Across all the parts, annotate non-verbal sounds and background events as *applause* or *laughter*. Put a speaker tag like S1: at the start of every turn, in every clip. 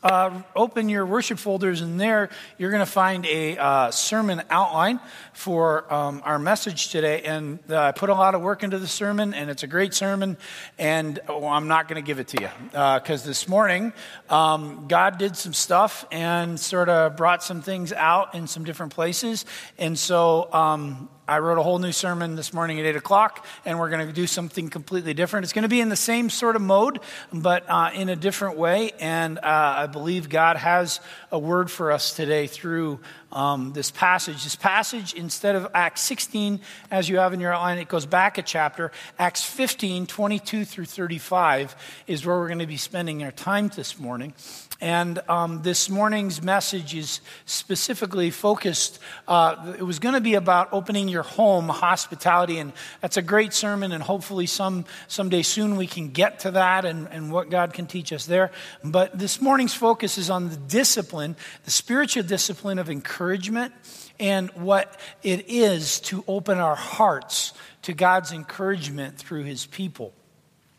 S1: Uh, open your worship folders, and there you're going to find a uh, sermon outline for um, our message today. And uh, I put a lot of work into the sermon, and it's a great sermon. And oh, I'm not going to give it to you because uh, this morning um, God did some stuff and sort of brought some things out in some different places. And so um, I wrote a whole new sermon this morning at 8 o'clock, and we're going to do something completely different. It's going to be in the same sort of mode, but uh, in a different way. And uh, I believe God has a word for us today through um, this passage. This passage, instead of Acts 16, as you have in your outline, it goes back a chapter. Acts 15, 22 through 35 is where we're going to be spending our time this morning. And um, this morning's message is specifically focused, uh, it was going to be about opening your home, hospitality. And that's a great sermon, and hopefully some, someday soon we can get to that and, and what God can teach us there. But this morning's focus is on the discipline, the spiritual discipline of encouragement, and what it is to open our hearts to God's encouragement through his people.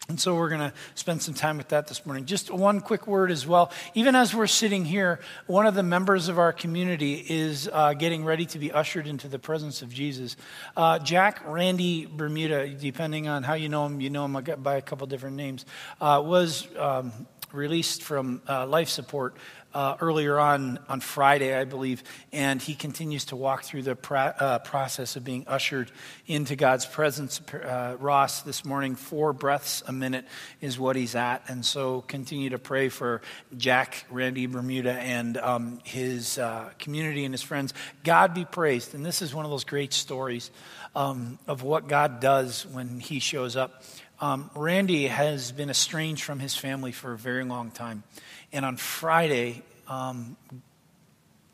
S1: And so we're going to spend some time with that this morning. Just one quick word as well. Even as we're sitting here, one of the members of our community is uh, getting ready to be ushered into the presence of Jesus. Uh, Jack Randy Bermuda, depending on how you know him, you know him by a couple different names, uh, was um, released from uh, life support uh, earlier on on Friday, I believe, and he continues to walk through the uh, process of being ushered into God's presence. Uh, Ross, this morning, four breaths a minute is what he's at, and so continue to pray for Jack Randy Bermuda and um, his uh, community and his friends. God be praised, and this is one of those great stories um, of what God does when He shows up. Um, Randy has been estranged from his family for a very long time. And on Friday, um,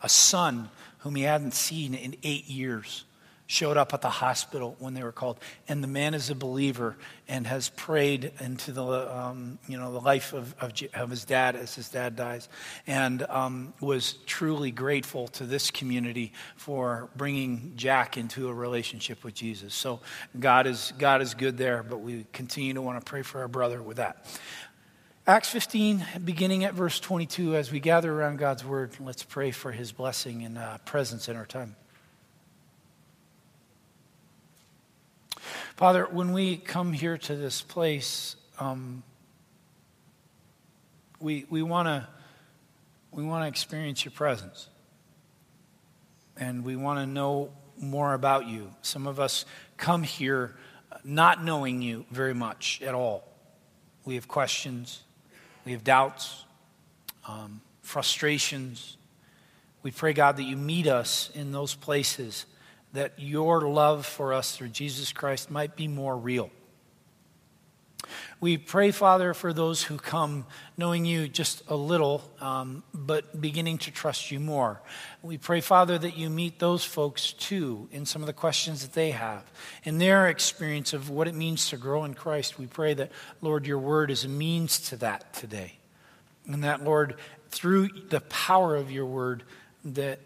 S1: a son whom he hadn't seen in eight years showed up at the hospital when they were called. And the man is a believer and has prayed into the, um, you know, the life of, of, of, his dad as his dad dies. And um, was truly grateful to this community for bringing Jack into a relationship with Jesus. So God is, God is good there, but we continue to want to pray for our brother with that. Acts 15, beginning at verse 22, as we gather around God's word, let's pray for his blessing and uh, presence in our time. Father, when we come here to this place, um, we, we want to we wanna experience your presence. And we want to know more about you. Some of us come here not knowing you very much at all. We have questions. We have doubts, um, frustrations. We pray, God, that you meet us in those places, that your love for us through Jesus Christ might be more real. We pray, Father, for those who come knowing you just a little, um, but beginning to trust you more. We pray, Father, that you meet those folks too in some of the questions that they have, in their experience of what it means to grow in Christ. We pray that, Lord, your word is a means to that today. And that, Lord, through the power of your word, that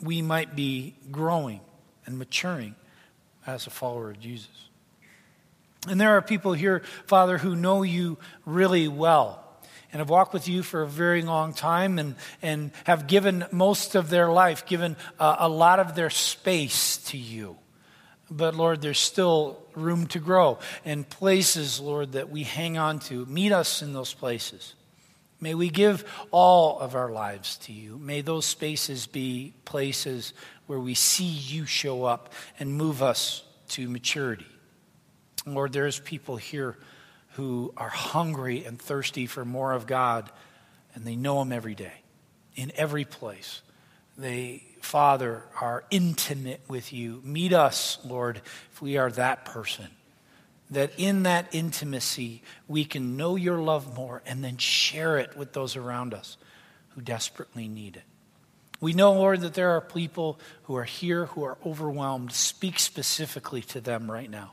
S1: we might be growing and maturing as a follower of Jesus. And there are people here, Father, who know you really well and have walked with you for a very long time and, and have given most of their life, given uh, a lot of their space to you. But Lord, there's still room to grow and places, Lord, that we hang on to. Meet us in those places. May we give all of our lives to you. May those spaces be places where we see you show up and move us to maturity. Lord, there's people here who are hungry and thirsty for more of God, and they know Him every day, in every place. They, Father, are intimate with you. Meet us, Lord, if we are that person. That in that intimacy, we can know your love more and then share it with those around us who desperately need it. We know, Lord, that there are people who are here who are overwhelmed. Speak specifically to them right now.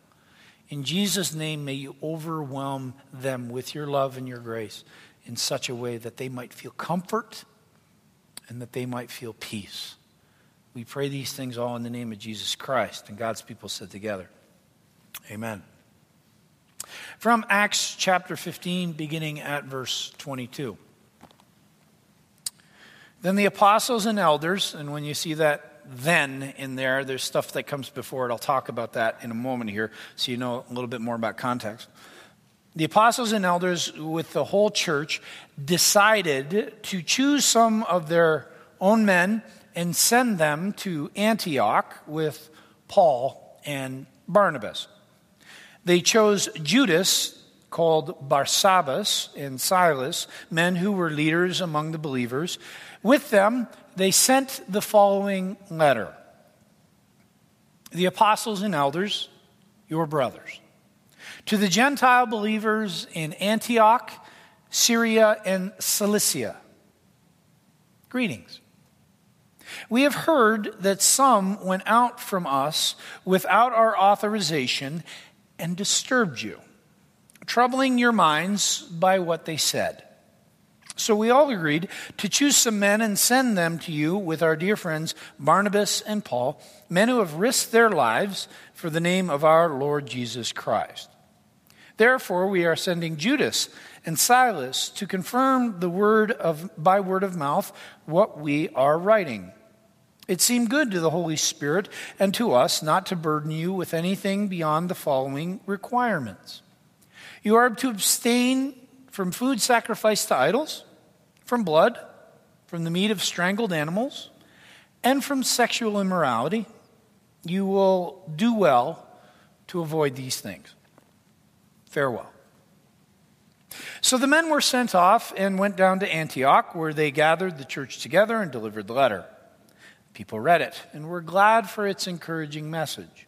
S1: In Jesus' name, may you overwhelm them with your love and your grace in such a way that they might feel comfort and that they might feel peace. We pray these things all in the name of Jesus Christ. And God's people said together, Amen. From Acts chapter 15, beginning at verse 22. Then the apostles and elders, and when you see that then in there, there's stuff that comes before it. I'll talk about that in a moment here so you know a little bit more about context. The apostles and elders, with the whole church, decided to choose some of their own men and send them to Antioch with Paul and Barnabas. They chose Judas, called Barsabbas, and Silas, men who were leaders among the believers. With them, they sent the following letter The apostles and elders, your brothers. To the Gentile believers in Antioch, Syria, and Cilicia, greetings. We have heard that some went out from us without our authorization and disturbed you, troubling your minds by what they said. So we all agreed to choose some men and send them to you with our dear friends Barnabas and Paul, men who have risked their lives for the name of our Lord Jesus Christ. Therefore, we are sending Judas and Silas to confirm the word of by word of mouth what we are writing. It seemed good to the Holy Spirit and to us not to burden you with anything beyond the following requirements. You are to abstain from food sacrificed to idols, from blood, from the meat of strangled animals, and from sexual immorality. You will do well to avoid these things. Farewell. So the men were sent off and went down to Antioch, where they gathered the church together and delivered the letter. People read it and were glad for its encouraging message.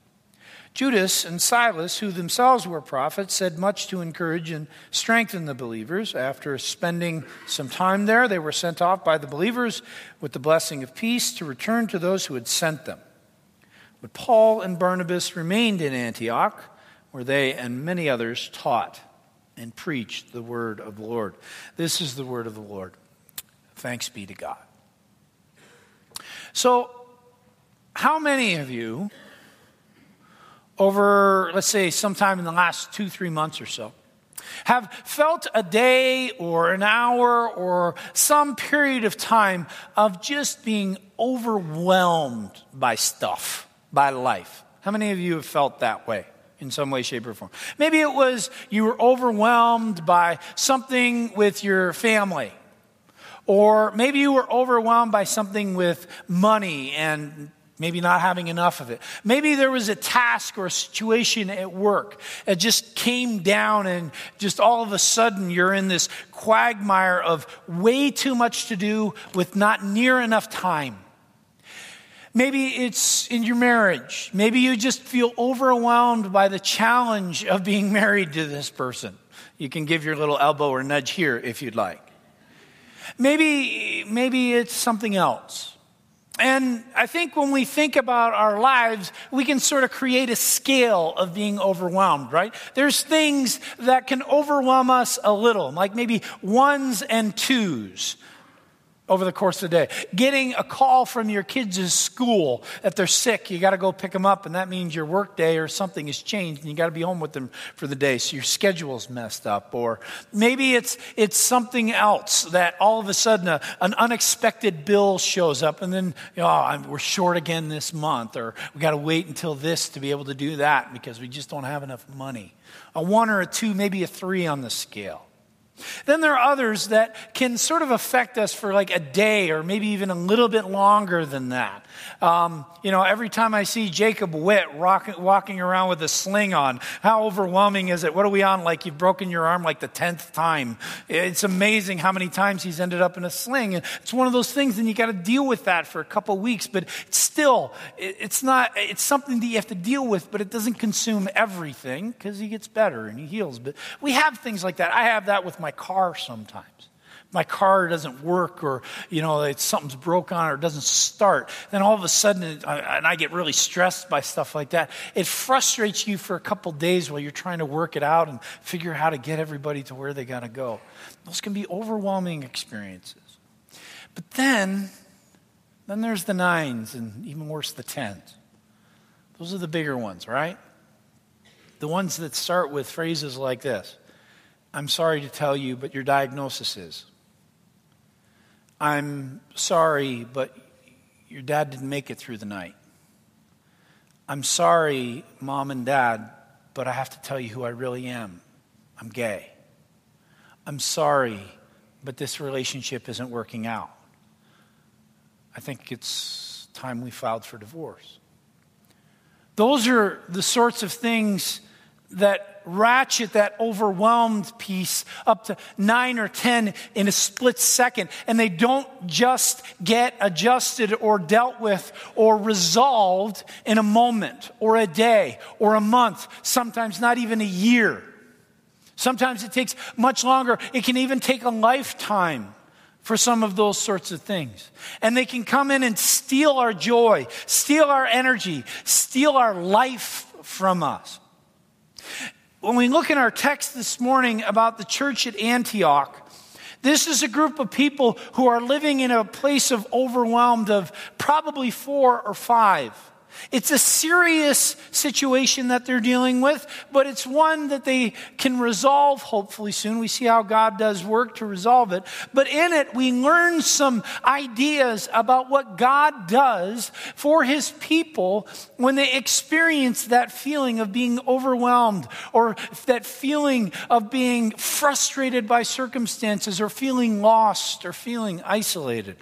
S1: Judas and Silas, who themselves were prophets, said much to encourage and strengthen the believers. After spending some time there, they were sent off by the believers with the blessing of peace to return to those who had sent them. But Paul and Barnabas remained in Antioch, where they and many others taught and preached the word of the Lord. This is the word of the Lord. Thanks be to God. So, how many of you, over, let's say, sometime in the last two, three months or so, have felt a day or an hour or some period of time of just being overwhelmed by stuff, by life? How many of you have felt that way? in some way, shape, or form. Maybe it was you were overwhelmed by something with your family or maybe you were overwhelmed by something with money and maybe not having enough of it. Maybe there was a task or a situation at work. It just came down, and just all of a sudden you're in this quagmire of way too much to do with not near enough time. Maybe it's in your marriage. Maybe you just feel overwhelmed by the challenge of being married to this person. You can give your little elbow or nudge here if you'd like. Maybe, maybe it's something else. And I think when we think about our lives, we can sort of create a scale of being overwhelmed, right? There's things that can overwhelm us a little, like maybe ones and twos over the course of the day. Getting a call from your kids' school that they're sick, you got to go pick them up, and that means your work day or something has changed, and you got to be home with them for the day, so your schedule's messed up. Or maybe it's it's something else that all of a sudden a, an unexpected bill shows up, and then you know, oh, we're short again this month, or we got to wait until this to be able to do that because we just don't have enough money. A one or a two, maybe a three on the scale. Then there are others that can sort of affect us for like a day or maybe even a little bit longer than that. Um, you know, every time I see Jacob Witt rock, walking around with a sling on, how overwhelming is it? What are we on? Like you've broken your arm like the 10th time. It's amazing how many times he's ended up in a sling. And it's one of those things, and you got to deal with that for a couple weeks, but still, it's not, it's something that you have to deal with, but it doesn't consume everything because he gets better and he heals. But we have things like that. I have that with my car sometimes. My car doesn't work or you know it's, something's broke on it or doesn't start. Then all of a sudden and i get really stressed by stuff like that. It frustrates you for a couple days while you're trying to work it out and figure out how to get everybody to where they got to go. Those can be overwhelming experiences. But then then there's the nines and even worse the tens. Those are the bigger ones right? The ones that start with phrases like this I'm sorry to tell you, but your diagnosis is I'm sorry, but your dad didn't make it through the night. I'm sorry, mom and dad, but I have to tell you who I really am. I'm gay. I'm sorry, but this relationship isn't working out. I think it's time we filed for divorce. Those are the sorts of things that ratchet that overwhelmed piece up to nine or 10 in a split second. And they don't just get adjusted or dealt with or resolved in a moment or a day or a month, sometimes not even a year. Sometimes it takes much longer. It can even take a lifetime for some of those sorts of things. And they can come in and steal our joy, steal our energy, steal our life from us. When we look in our text this morning about the church at Antioch, this is a group of people who are living in a place of overwhelmed of probably four or five. It's a serious situation that they're dealing with, but it's one that they can resolve hopefully soon. We see how God does work to resolve it. But in it, we learn some ideas about what God does for his people when they experience that feeling of being overwhelmed or that feeling of being frustrated by circumstances or feeling lost or feeling isolated.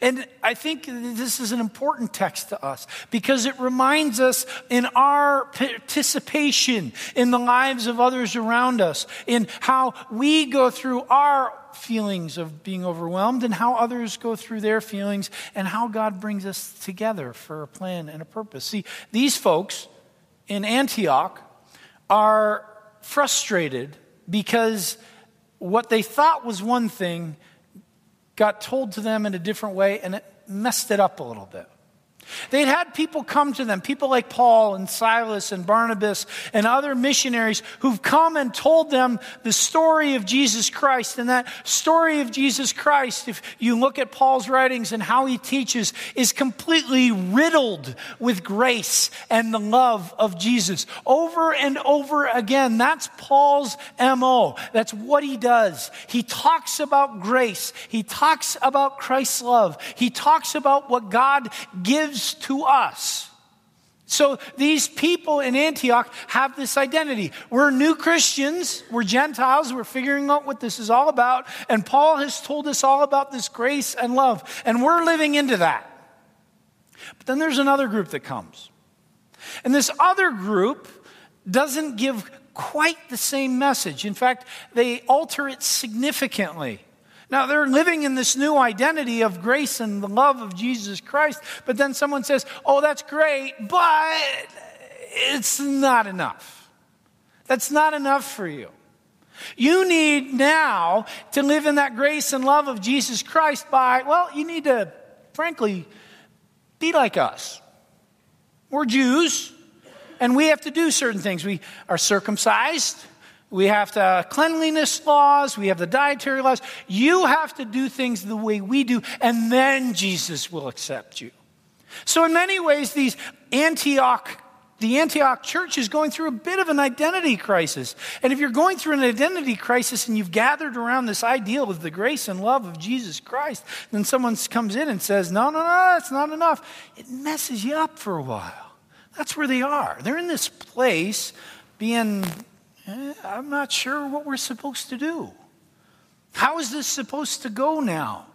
S1: And I think this is an important text to us because it reminds us in our participation in the lives of others around us, in how we go through our feelings of being overwhelmed and how others go through their feelings and how God brings us together for a plan and a purpose. See, these folks in Antioch are frustrated because what they thought was one thing got told to them in a different way and it messed it up a little bit. They'd had people come to them, people like Paul and Silas and Barnabas and other missionaries who've come and told them the story of Jesus Christ. And that story of Jesus Christ, if you look at Paul's writings and how he teaches, is completely riddled with grace and the love of Jesus. Over and over again, that's Paul's MO. That's what he does. He talks about grace. He talks about Christ's love. He talks about what God gives to us. So these people in Antioch have this identity. We're new Christians, we're Gentiles, we're figuring out what this is all about, and Paul has told us all about this grace and love, and we're living into that. But then there's another group that comes. And this other group doesn't give quite the same message. In fact, they alter it significantly. Now, they're living in this new identity of grace and the love of Jesus Christ, but then someone says, Oh, that's great, but it's not enough. That's not enough for you. You need now to live in that grace and love of Jesus Christ by, well, you need to, frankly, be like us. We're Jews, and we have to do certain things. We are circumcised, we have the cleanliness laws. We have the dietary laws. You have to do things the way we do, and then Jesus will accept you. So, in many ways, these Antioch the Antioch church is going through a bit of an identity crisis. And if you're going through an identity crisis and you've gathered around this ideal of the grace and love of Jesus Christ, then someone comes in and says, No, no, no, that's not enough. It messes you up for a while. That's where they are. They're in this place being Eh, I'm not sure what we're supposed to do. How is this supposed to go now?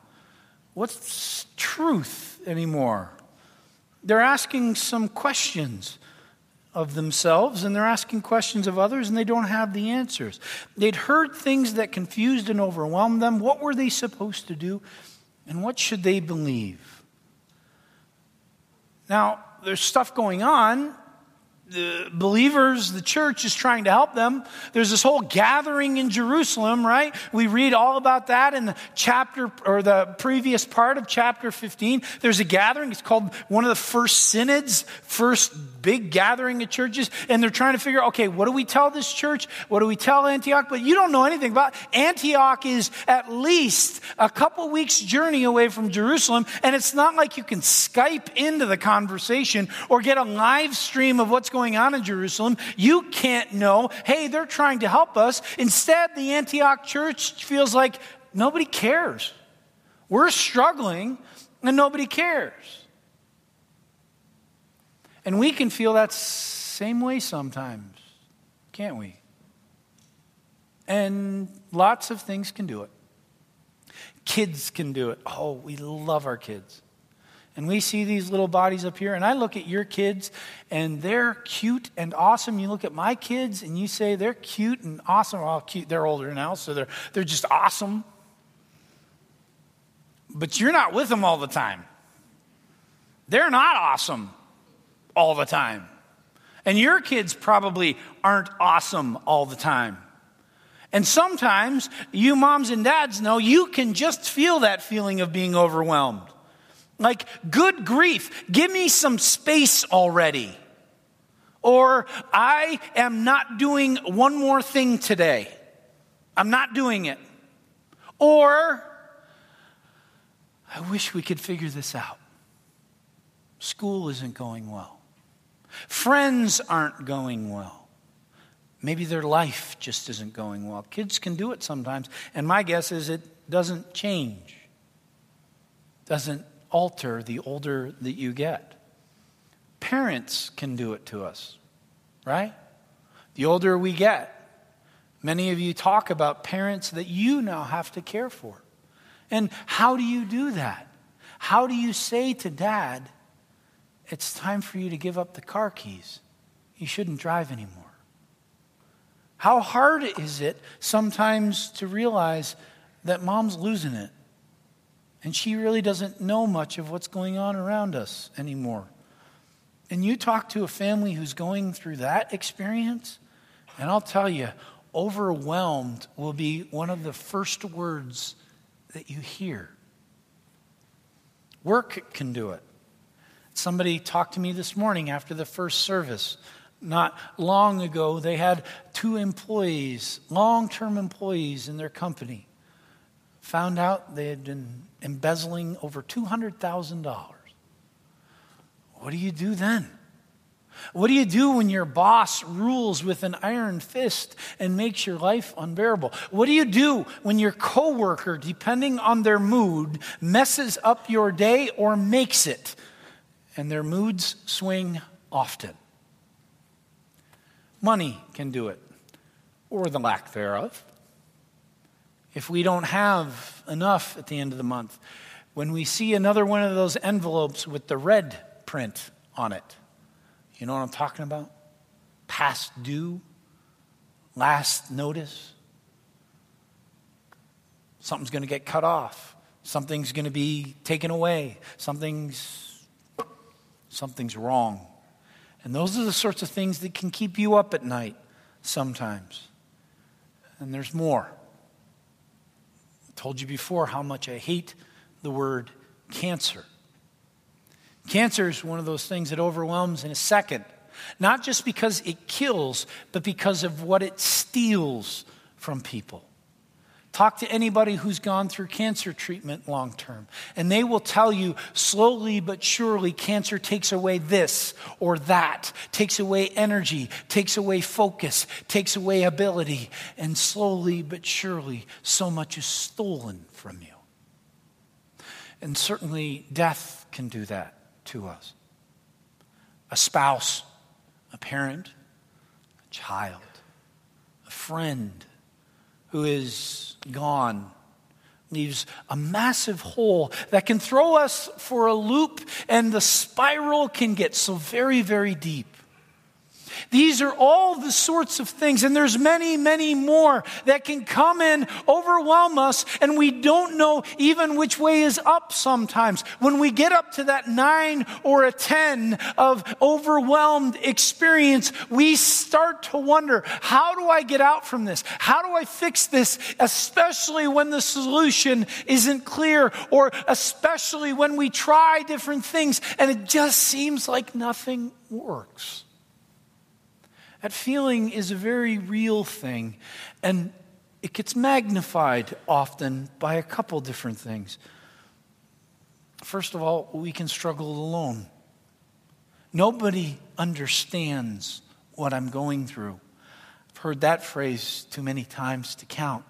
S1: What's truth anymore? They're asking some questions of themselves and they're asking questions of others and they don't have the answers. They'd heard things that confused and overwhelmed them. What were they supposed to do? And what should they believe? Now, there's stuff going on the believers, the church is trying to help them. There's this whole gathering in Jerusalem, right? We read all about that in the chapter or the previous part of chapter 15. There's a gathering. It's called one of the first synods, first big gathering of churches. And they're trying to figure okay, what do we tell this church? What do we tell Antioch? But you don't know anything about Antioch is at least a couple weeks journey away from Jerusalem. And it's not like you can Skype into the conversation or get a live stream of what's going going on in Jerusalem. You can't know, hey, they're trying to help us. Instead, the Antioch church feels like nobody cares. We're struggling and nobody cares. And we can feel that same way sometimes, can't we? And lots of things can do it. Kids can do it. Oh, we love our kids. And we see these little bodies up here, and I look at your kids, and they're cute and awesome. You look at my kids, and you say they're cute and awesome. Well, cute, they're older now, so they're, they're just awesome. But you're not with them all the time. They're not awesome all the time. And your kids probably aren't awesome all the time. And sometimes you moms and dads know you can just feel that feeling of being overwhelmed. Like, good grief, give me some space already. Or, I am not doing one more thing today. I'm not doing it. Or, I wish we could figure this out. School isn't going well. Friends aren't going well. Maybe their life just isn't going well. Kids can do it sometimes, and my guess is it doesn't change, doesn't alter the older that you get. Parents can do it to us, right? The older we get, many of you talk about parents that you now have to care for. And how do you do that? How do you say to dad, it's time for you to give up the car keys? You shouldn't drive anymore. How hard is it sometimes to realize that mom's losing it and she really doesn't know much of what's going on around us anymore? And you talk to a family who's going through that experience, and I'll tell you, overwhelmed will be one of the first words that you hear. Work can do it. Somebody talked to me this morning after the first service. Not long ago, they had two employees, long term employees in their company. Found out they had been embezzling over $200,000. What do you do then? What do you do when your boss rules with an iron fist and makes your life unbearable? What do you do when your coworker, depending on their mood, messes up your day or makes it? And their moods swing often. Money can do it, or the lack thereof. If we don't have enough at the end of the month, when we see another one of those envelopes with the red print on it, you know what I'm talking about? Past due, last notice. Something's going to get cut off. Something's going to be taken away. Something's something's wrong. And those are the sorts of things that can keep you up at night sometimes. And there's more. Told you before how much I hate the word cancer. Cancer is one of those things that overwhelms in a second, not just because it kills, but because of what it steals from people. Talk to anybody who's gone through cancer treatment long term, and they will tell you slowly but surely cancer takes away this or that, takes away energy, takes away focus, takes away ability, and slowly but surely so much is stolen from you. And certainly death can do that to us a spouse, a parent, a child, a friend who is gone leaves a massive hole that can throw us for a loop, and the spiral can get so very, very deep. These are all the sorts of things, and there's many, many more that can come in, overwhelm us, and we don't know even which way is up sometimes. When we get up to that nine or a 10 of overwhelmed experience, we start to wonder, how do I get out from this? How do I fix this? Especially when the solution isn't clear, or especially when we try different things and it just seems like nothing works. That feeling is a very real thing, and it gets magnified often by a couple different things. First of all, we can struggle alone. Nobody understands what I'm going through. I've heard that phrase too many times to count.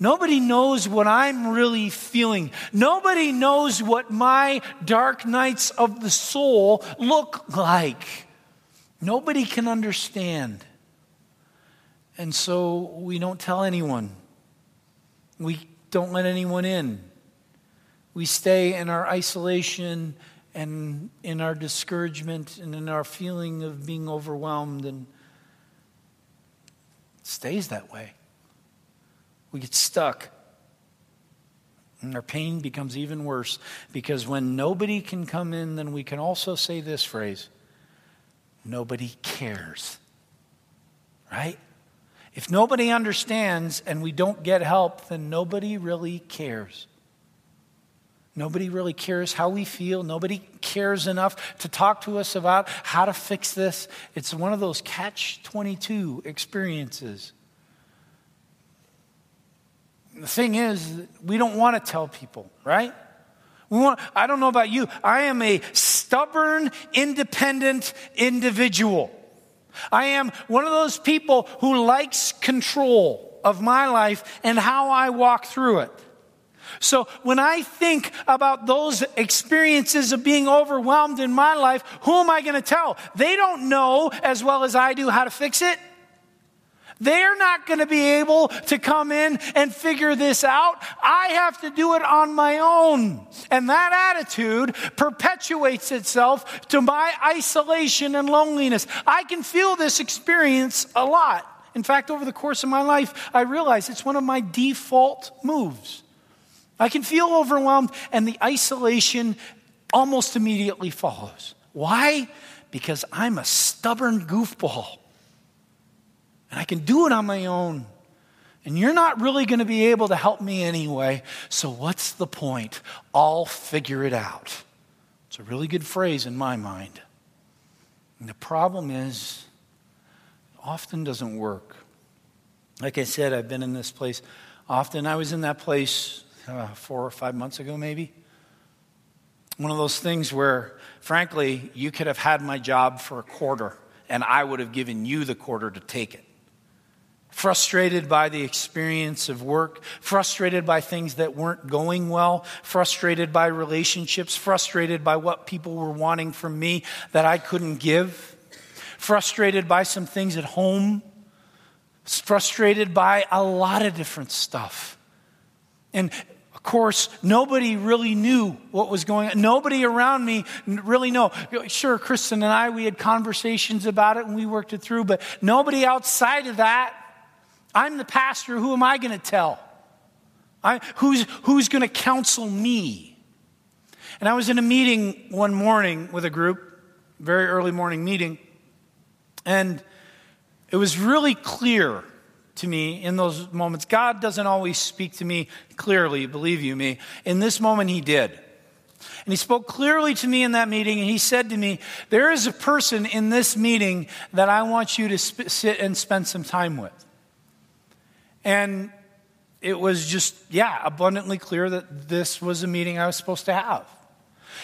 S1: Nobody knows what I'm really feeling. Nobody knows what my dark nights of the soul look like. Nobody can understand. And so we don't tell anyone. We don't let anyone in. We stay in our isolation and in our discouragement and in our feeling of being overwhelmed and stays that way. We get stuck. And our pain becomes even worse because when nobody can come in, then we can also say this phrase nobody cares. Right? If nobody understands and we don't get help, then nobody really cares. Nobody really cares how we feel. Nobody cares enough to talk to us about how to fix this. It's one of those catch 22 experiences. The thing is, we don't want to tell people, right? We want, I don't know about you. I am a stubborn, independent individual. I am one of those people who likes control of my life and how I walk through it. So when I think about those experiences of being overwhelmed in my life, who am I going to tell? They don't know as well as I do how to fix it. They're not going to be able to come in and figure this out. I have to do it on my own. And that attitude perpetuates itself to my isolation and loneliness. I can feel this experience a lot. In fact, over the course of my life, I realize it's one of my default moves. I can feel overwhelmed, and the isolation almost immediately follows. Why? Because I'm a stubborn goofball. And I can do it on my own. And you're not really going to be able to help me anyway. So what's the point? I'll figure it out. It's a really good phrase in my mind. And the problem is, it often doesn't work. Like I said, I've been in this place often. I was in that place uh, four or five months ago, maybe. One of those things where, frankly, you could have had my job for a quarter and I would have given you the quarter to take it. Frustrated by the experience of work, frustrated by things that weren't going well, frustrated by relationships, frustrated by what people were wanting from me that I couldn't give, frustrated by some things at home, frustrated by a lot of different stuff. And of course, nobody really knew what was going on. Nobody around me really know. Sure, Kristen and I, we had conversations about it and we worked it through, but nobody outside of that. I'm the pastor. Who am I going to tell? I, who's who's going to counsel me? And I was in a meeting one morning with a group, very early morning meeting, and it was really clear to me in those moments. God doesn't always speak to me clearly, believe you me. In this moment, He did. And He spoke clearly to me in that meeting, and He said to me, There is a person in this meeting that I want you to sp- sit and spend some time with. And it was just, yeah, abundantly clear that this was a meeting I was supposed to have.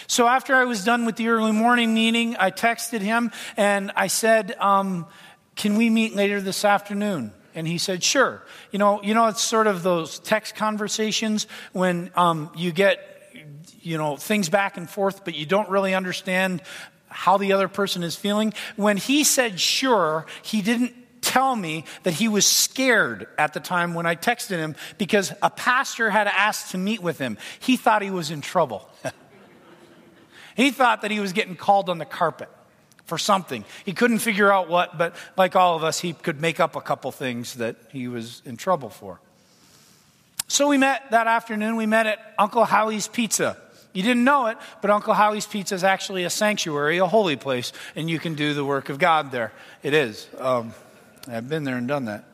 S1: So after I was done with the early morning meeting, I texted him and I said, um, Can we meet later this afternoon? And he said, sure. You know, you know, it's sort of those text conversations when um, you get, you know, things back and forth, but you don't really understand how the other person is feeling. When he said sure, he didn't tell me that he was scared at the time when I texted him because a pastor had asked to meet with him. He thought he was in trouble. *laughs* he thought that he was getting called on the carpet for something. He couldn't figure out what, but like all of us, he could make up a couple things that he was in trouble for. So we met that afternoon. We met at Uncle Howie's Pizza. You didn't know it, but Uncle Howie's Pizza is actually a sanctuary, a holy place, and you can do the work of God there. It is. Um, I've been there and done that.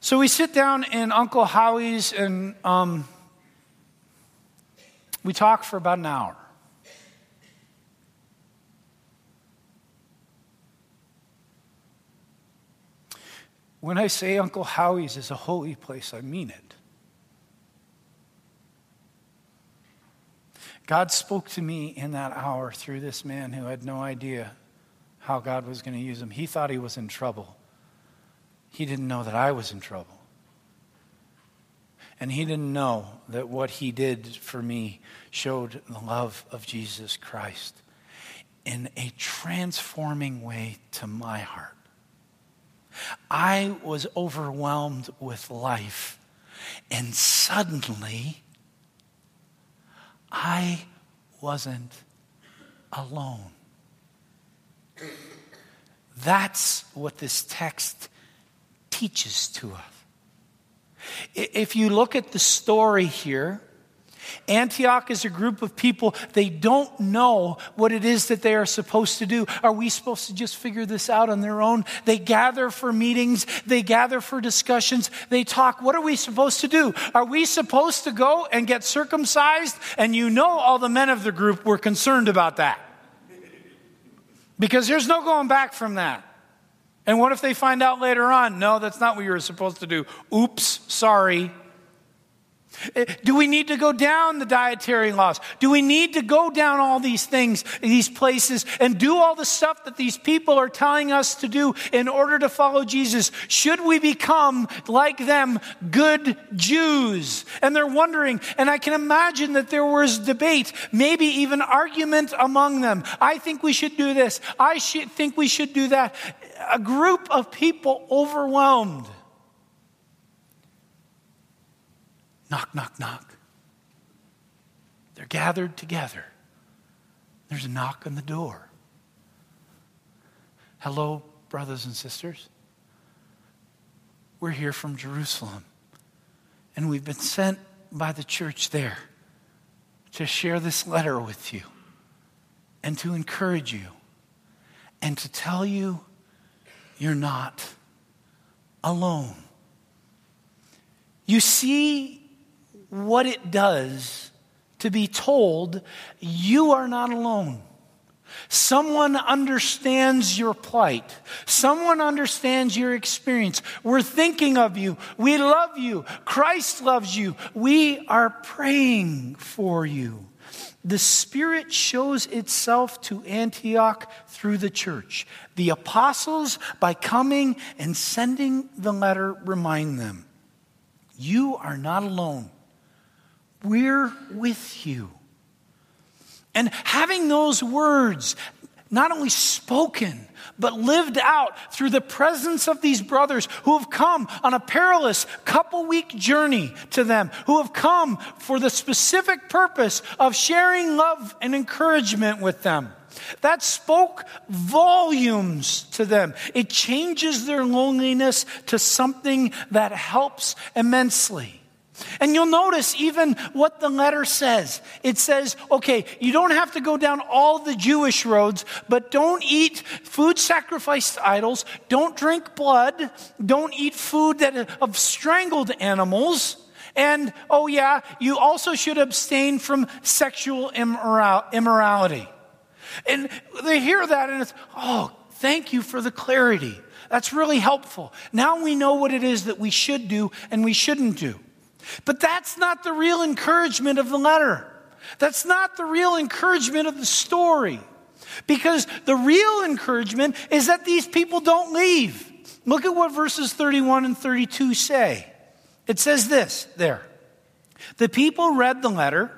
S1: So we sit down in Uncle Howie's and um, we talk for about an hour. When I say Uncle Howie's is a holy place, I mean it. God spoke to me in that hour through this man who had no idea how God was going to use him. He thought he was in trouble. He didn't know that I was in trouble. And he didn't know that what he did for me showed the love of Jesus Christ in a transforming way to my heart. I was overwhelmed with life, and suddenly I wasn't alone. That's what this text teaches to us. If you look at the story here, Antioch is a group of people, they don't know what it is that they are supposed to do. Are we supposed to just figure this out on their own? They gather for meetings, they gather for discussions, they talk. What are we supposed to do? Are we supposed to go and get circumcised? And you know, all the men of the group were concerned about that. Because there's no going back from that. And what if they find out later on? No, that's not what you were supposed to do. Oops, sorry. Eh, do we need to go down the dietary laws? Do we need to go down all these things, these places, and do all the stuff that these people are telling us to do in order to follow Jesus? Should we become like them, good Jews? And they're wondering, and I can imagine that there was debate, maybe even argument among them. I think we should do this. I should think we should do that. A group of people overwhelmed. Knock, knock, knock. They're gathered together. There's a knock on the door. Hello, brothers and sisters. We're here from Jerusalem, and we've been sent by the church there to share this letter with you and to encourage you and to tell you you're not alone. You see what it does to be told you are not alone. Someone understands your plight. Someone understands your experience. We're thinking of you. We love you. Christ loves you. We are praying for you. The Spirit shows itself to Antioch through the church. The apostles, by coming and sending the letter, remind them you are not alone. We're with you. And having those words not only spoken, but lived out through the presence of these brothers who have come on a perilous couple week journey to them, who have come for the specific purpose of sharing love and encouragement with them. That spoke volumes to them. It changes their loneliness to something that helps immensely. And you'll notice even what the letter says. It says, okay, you don't have to go down all the Jewish roads, but don't eat food sacrificed to idols, don't drink blood, don't eat food that of strangled animals. And oh yeah, you also should abstain from sexual immorality. And they hear that and it's, oh, thank you for the clarity. That's really helpful. Now we know what it is that we should do and we shouldn't do. But that's not the real encouragement of the letter. That's not the real encouragement of the story. Because the real encouragement is that these people don't leave. Look at what verses 31 and 32 say. It says this there. The people read the letter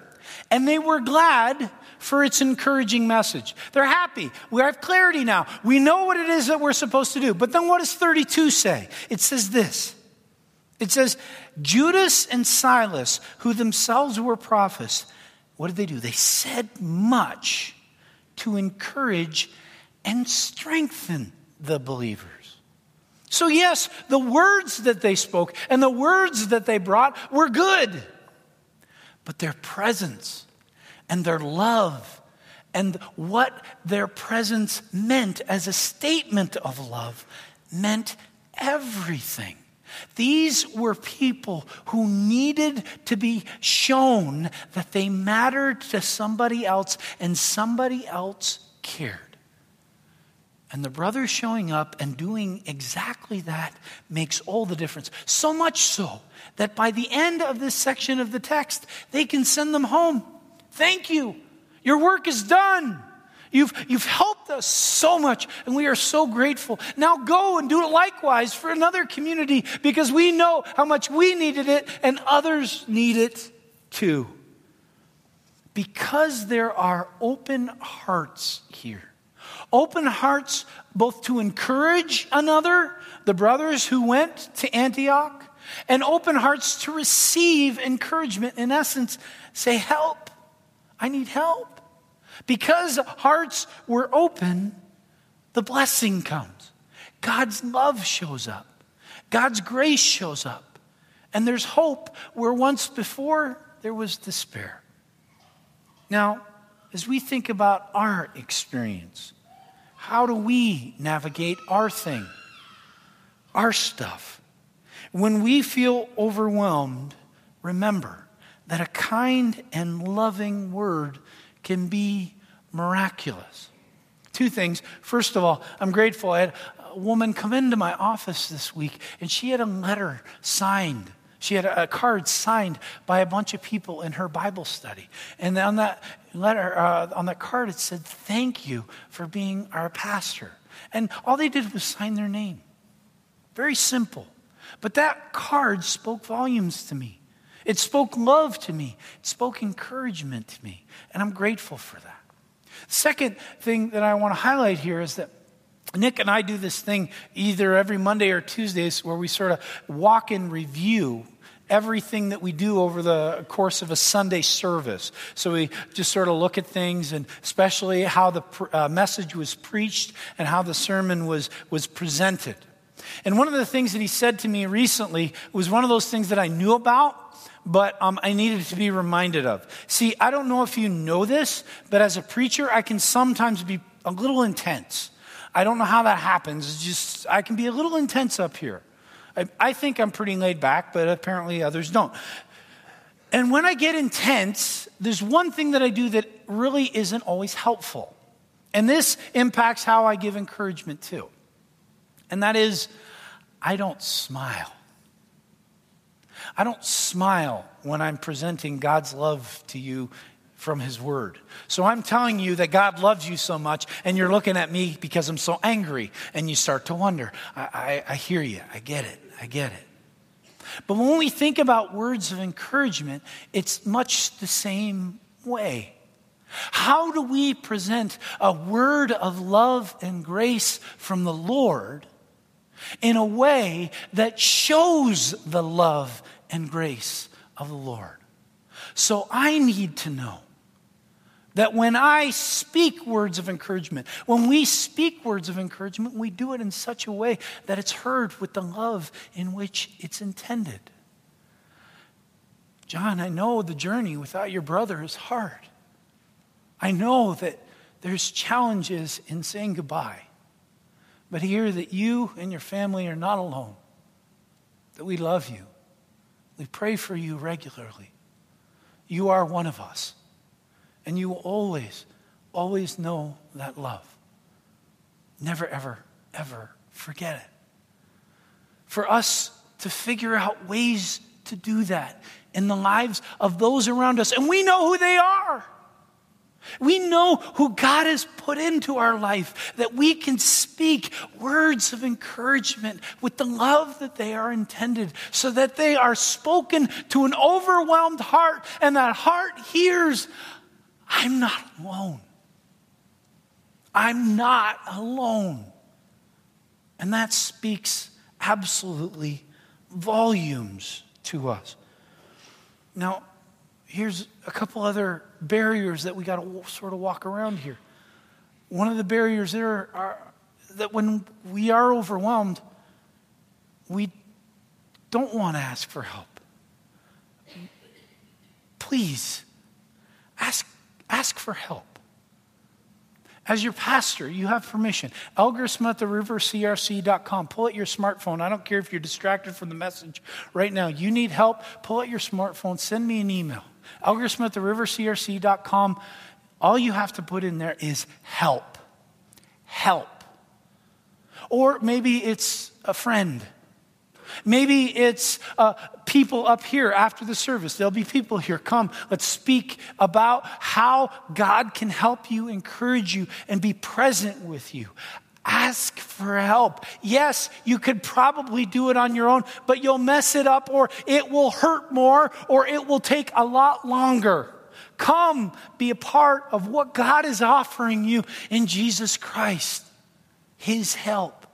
S1: and they were glad for its encouraging message. They're happy. We have clarity now. We know what it is that we're supposed to do. But then what does 32 say? It says this it says, Judas and Silas, who themselves were prophets, what did they do? They said much to encourage and strengthen the believers. So, yes, the words that they spoke and the words that they brought were good, but their presence and their love and what their presence meant as a statement of love meant everything. These were people who needed to be shown that they mattered to somebody else and somebody else cared. And the brothers showing up and doing exactly that makes all the difference. So much so that by the end of this section of the text, they can send them home. Thank you. Your work is done. You've, you've helped us so much, and we are so grateful. Now go and do it likewise for another community because we know how much we needed it and others need it too. Because there are open hearts here. Open hearts both to encourage another, the brothers who went to Antioch, and open hearts to receive encouragement. In essence, say, Help. I need help. Because hearts were open, the blessing comes. God's love shows up, God's grace shows up. And there's hope where once before there was despair. Now, as we think about our experience, how do we navigate our thing, our stuff? When we feel overwhelmed, remember that a kind and loving word can be miraculous. Two things. First of all, I'm grateful. I had a woman come into my office this week, and she had a letter signed. She had a card signed by a bunch of people in her Bible study. And on that letter, uh, on that card, it said, Thank you for being our pastor. And all they did was sign their name. Very simple. But that card spoke volumes to me. It spoke love to me, it spoke encouragement to me. And I'm grateful for that. Second thing that I want to highlight here is that Nick and I do this thing either every Monday or Tuesdays where we sort of walk in review everything that we do over the course of a Sunday service. So we just sort of look at things and especially how the uh, message was preached and how the sermon was, was presented. And one of the things that he said to me recently was one of those things that I knew about, but um, I needed to be reminded of. See, I don't know if you know this, but as a preacher, I can sometimes be a little intense. I don't know how that happens. It's just, I can be a little intense up here. I, I think I'm pretty laid back, but apparently others don't. And when I get intense, there's one thing that I do that really isn't always helpful. And this impacts how I give encouragement too. And that is, I don't smile. I don't smile when I'm presenting God's love to you from His Word. So I'm telling you that God loves you so much, and you're looking at me because I'm so angry, and you start to wonder. I, I, I hear you. I get it. I get it. But when we think about words of encouragement, it's much the same way. How do we present a word of love and grace from the Lord in a way that shows the love and grace of the Lord? So I need to know that when I speak words of encouragement, when we speak words of encouragement, we do it in such a way that it's heard with the love in which it's intended. John, I know the journey without your brother is hard. I know that there's challenges in saying goodbye. But hear that you and your family are not alone, that we love you. We pray for you regularly. You are one of us. And you always, always know that love. Never, ever, ever forget it. For us to figure out ways to do that in the lives of those around us, and we know who they are. We know who God has put into our life, that we can speak words of encouragement with the love that they are intended, so that they are spoken to an overwhelmed heart, and that heart hears, I'm not alone. I'm not alone. And that speaks absolutely volumes to us. Now, here's a couple other barriers that we got to sort of walk around here. One of the barriers there are that when we are overwhelmed, we don't want to ask for help. Please ask Ask for help. As your pastor, you have permission. Elger Smith, the rivercrc.com. Pull out your smartphone. I don't care if you're distracted from the message right now. You need help, pull out your smartphone, send me an email. Elger Smith, the rivercrc.com. All you have to put in there is help. Help. Or maybe it's a friend. Maybe it's uh, people up here after the service. There'll be people here. Come, let's speak about how God can help you, encourage you, and be present with you. Ask for help. Yes, you could probably do it on your own, but you'll mess it up or it will hurt more or it will take a lot longer. Come be a part of what God is offering you in Jesus Christ, His help.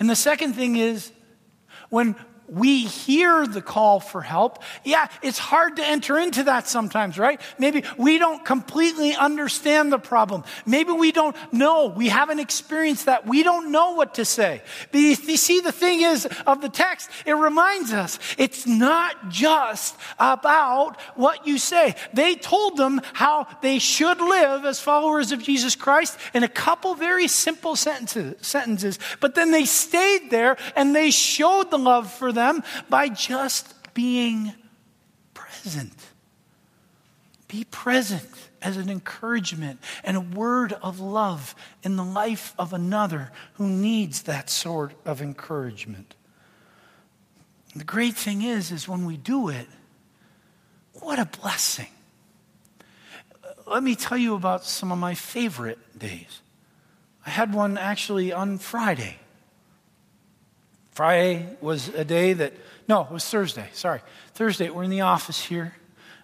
S1: And the second thing is when we hear the call for help. Yeah, it's hard to enter into that sometimes, right? Maybe we don't completely understand the problem. Maybe we don't know. We haven't experienced that. We don't know what to say. But you see, the thing is of the text, it reminds us it's not just about what you say. They told them how they should live as followers of Jesus Christ in a couple very simple sentences, sentences. But then they stayed there and they showed the love for them them by just being present. Be present as an encouragement and a word of love in the life of another who needs that sort of encouragement. The great thing is, is when we do it, what a blessing. Let me tell you about some of my favorite days. I had one actually on Friday. Friday was a day that, no, it was Thursday, sorry. Thursday, we're in the office here,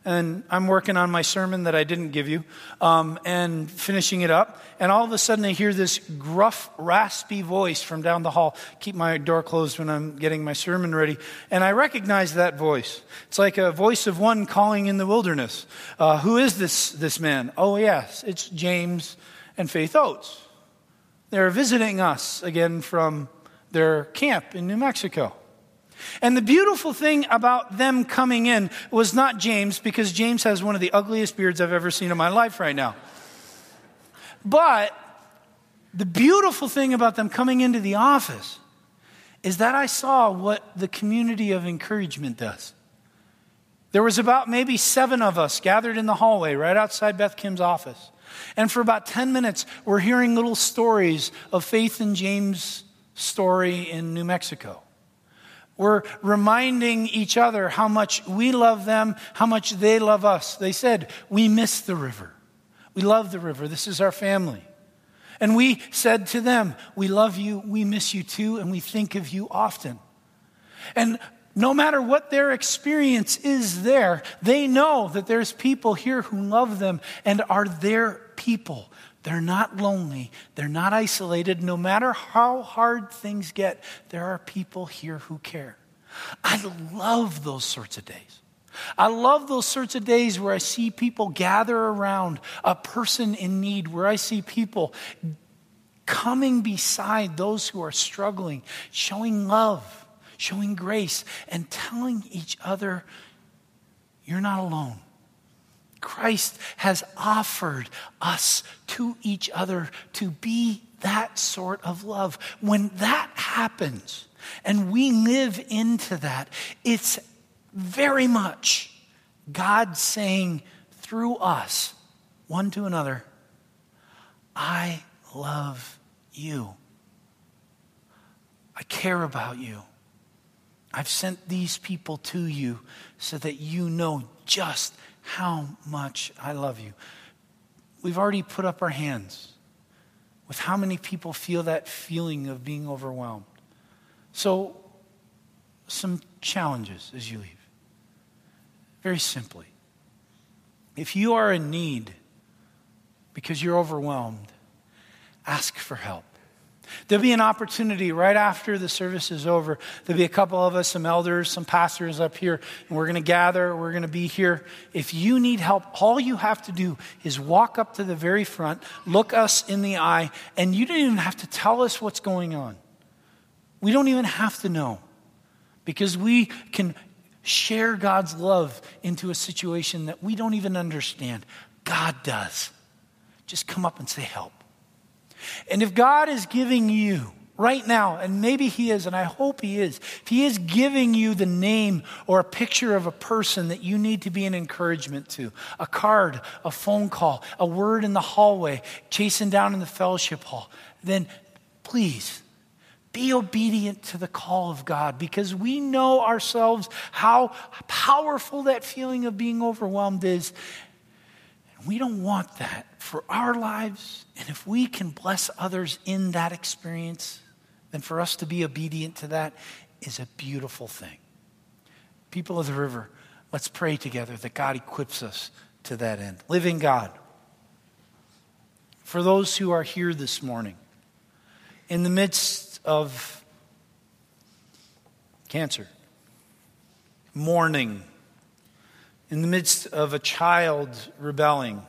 S1: and I'm working on my sermon that I didn't give you, um, and finishing it up. And all of a sudden, I hear this gruff, raspy voice from down the hall. Keep my door closed when I'm getting my sermon ready. And I recognize that voice. It's like a voice of one calling in the wilderness. Uh, who is this, this man? Oh, yes, it's James and Faith Oates. They're visiting us again from their camp in New Mexico. And the beautiful thing about them coming in was not James, because James has one of the ugliest beards I've ever seen in my life right now. But the beautiful thing about them coming into the office is that I saw what the community of encouragement does. There was about maybe seven of us gathered in the hallway right outside Beth Kim's office. And for about 10 minutes, we're hearing little stories of Faith and James story in New Mexico. We're reminding each other how much we love them, how much they love us. They said, We miss the river. We love the river. This is our family. And we said to them, We love you, we miss you too, and we think of you often. And no matter what their experience is there, they know that there's people here who love them and are their people. They're not lonely. They're not isolated. No matter how hard things get, there are people here who care. I love those sorts of days. I love those sorts of days where I see people gather around a person in need, where I see people coming beside those who are struggling, showing love, showing grace, and telling each other, you're not alone. Christ has offered us to each other to be that sort of love. When that happens and we live into that, it's very much God saying through us, one to another, I love you. I care about you. I've sent these people to you so that you know just how much I love you. We've already put up our hands with how many people feel that feeling of being overwhelmed. So, some challenges as you leave. Very simply, if you are in need because you're overwhelmed, ask for help. There'll be an opportunity right after the service is over. There'll be a couple of us, some elders, some pastors up here, and we're going to gather. We're going to be here. If you need help, all you have to do is walk up to the very front, look us in the eye, and you don't even have to tell us what's going on. We don't even have to know because we can share God's love into a situation that we don't even understand. God does. Just come up and say, Help. And if God is giving you right now, and maybe He is, and I hope He is, if He is giving you the name or a picture of a person that you need to be an encouragement to, a card, a phone call, a word in the hallway, chasing down in the fellowship hall, then please Be obedient to the call of God because we know ourselves how powerful that feeling of being overwhelmed is. We don't want that for our lives. And if we can bless others in that experience, then for us to be obedient to that is a beautiful thing. People of the river, let's pray together that God equips us to that end. Living God, for those who are here this morning, in the midst of cancer, mourning, in the midst of a child rebelling,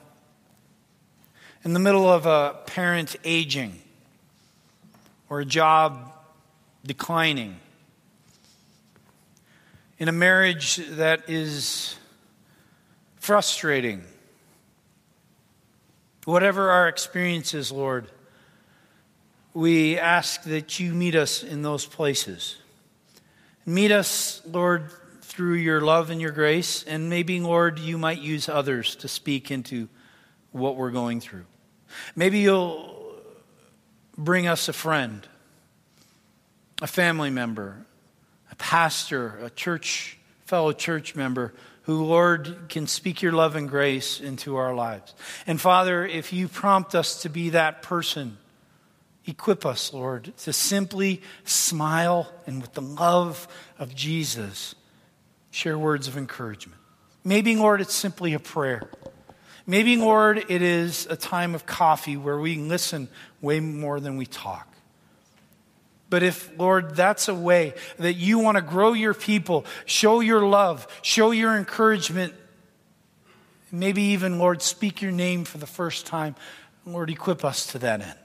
S1: in the middle of a parent aging, or a job declining, in a marriage that is frustrating. Whatever our experiences, Lord, we ask that you meet us in those places. Meet us, Lord, through your love and your grace, and maybe, Lord, you might use others to speak into what we're going through. Maybe you'll bring us a friend, a family member, a pastor, a church, fellow church member who, Lord, can speak your love and grace into our lives. And Father, if you prompt us to be that person, equip us, Lord, to simply smile and with the love of Jesus share words of encouragement. Maybe, Lord, it's simply a prayer. Maybe, Lord, it is a time of coffee where we listen way more than we talk. But if, Lord, that's a way that you want to grow your people, show your love, show your encouragement, maybe even, Lord, speak your name for the first time, Lord, equip us to that end.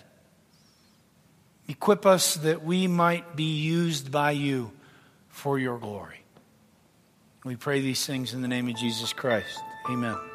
S1: Equip us that we might be used by you for your glory. We pray these things in the name of Jesus Christ. Amen.